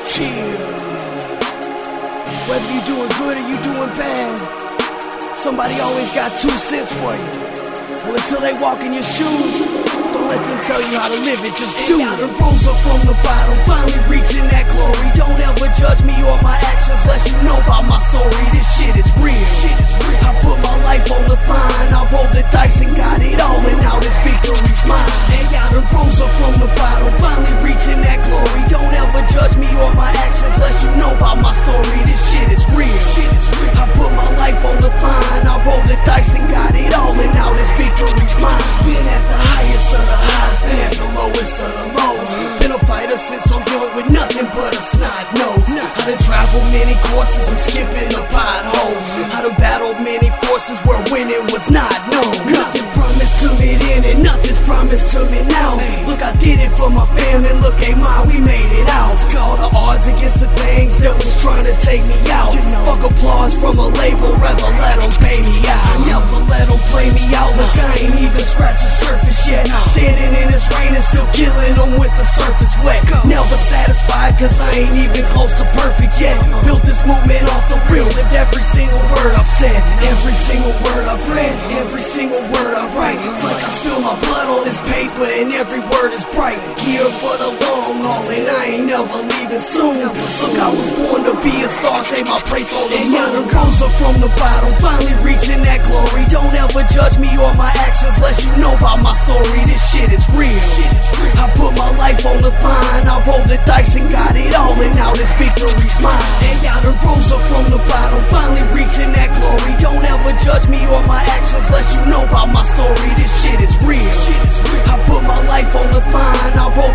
Chill. Whether you're doing good or you're doing bad, somebody always got two cents for you. Well, until they walk in your shoes, don't let them tell you how to live it, just do it. And rose up from the bottom, finally reaching that glory. Don't ever judge me or my actions, unless you know about my story. This shit is real. Story. This shit is real. I put my life on the line, I rolled the dice and got it all, and now this victory's mine. Been at the highest of the highs, been at the lowest of the lows. Been a fighter since I'm young with nothing but a snot nose. I done traveled many courses and skipping the potholes. I done battled many forces where winning was not known. Nothing promised to me then and nothing's promised to me now. Look, I did it for my family. Look, ain't mine, we made it out. It's called the odds against the things that was trying to take me out. Fuck applause from a label, rather let them pay me out. I never let them play me out. Look, I ain't even scratched the surface yet. Standing in this rain and still killing them with the surface wet. Never satisfied, cause I ain't even close to perfect yet. Built this movement off the real, lived every single word I've said, every single word I've read, every single word I write. It's like I spill my blood on this paper and every word is bright. Here for the long haul, and I ain't never leaving soon. Look, I was born to be a star, say my place on the moon. And rose up from the bottom, finally reaching that glory. Judge me or my actions, unless you know about my story. This shit is real. I put my life on the line, I rolled the dice and got it all, and now this victory's mine. And y'all done rose up from the bottom, finally reaching that glory. Don't ever judge me or my actions, unless you know about my story. This shit is real. I put my life on the line, I rolled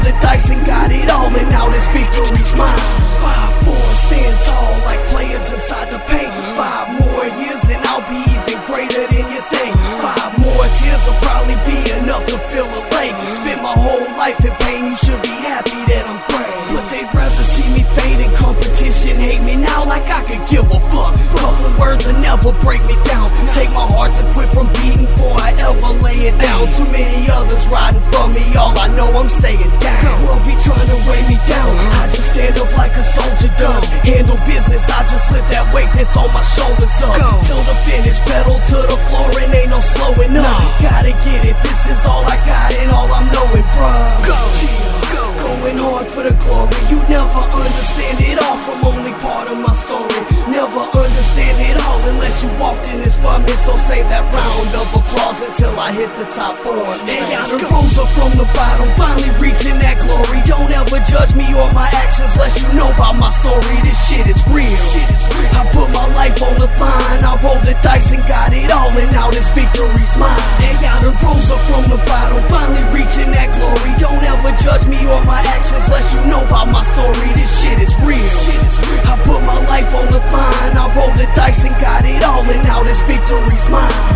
whole life in pain, you should be happy that I'm praying. But they'd rather see me fade in competition, hate me now like I could give a fuck. Couple words will never break me down. Take my heart to quit from beating before I ever lay it down. Too many others riding for me, all I know I'm staying down. World be trying to weigh me down. I just stand up like a soldier does. Handle business, I just lift that weight that's on my shoulders up. Till the finish, pedal to the floor and ain't no slowing up. Gotta get it, this until I hit the top four. And I done rose up from the bottom, finally reaching that glory. Don't ever judge me or my actions unless you know about my story. This shit is real. I put my life on the line, I rolled the dice and got it all, and now this victory's mine. And I done rose up from the bottom, finally reaching that glory. Don't ever judge me or my actions unless you know about my story. This shit is real. I put my life on the line, I rolled the dice and got it all, and now this victory's mine.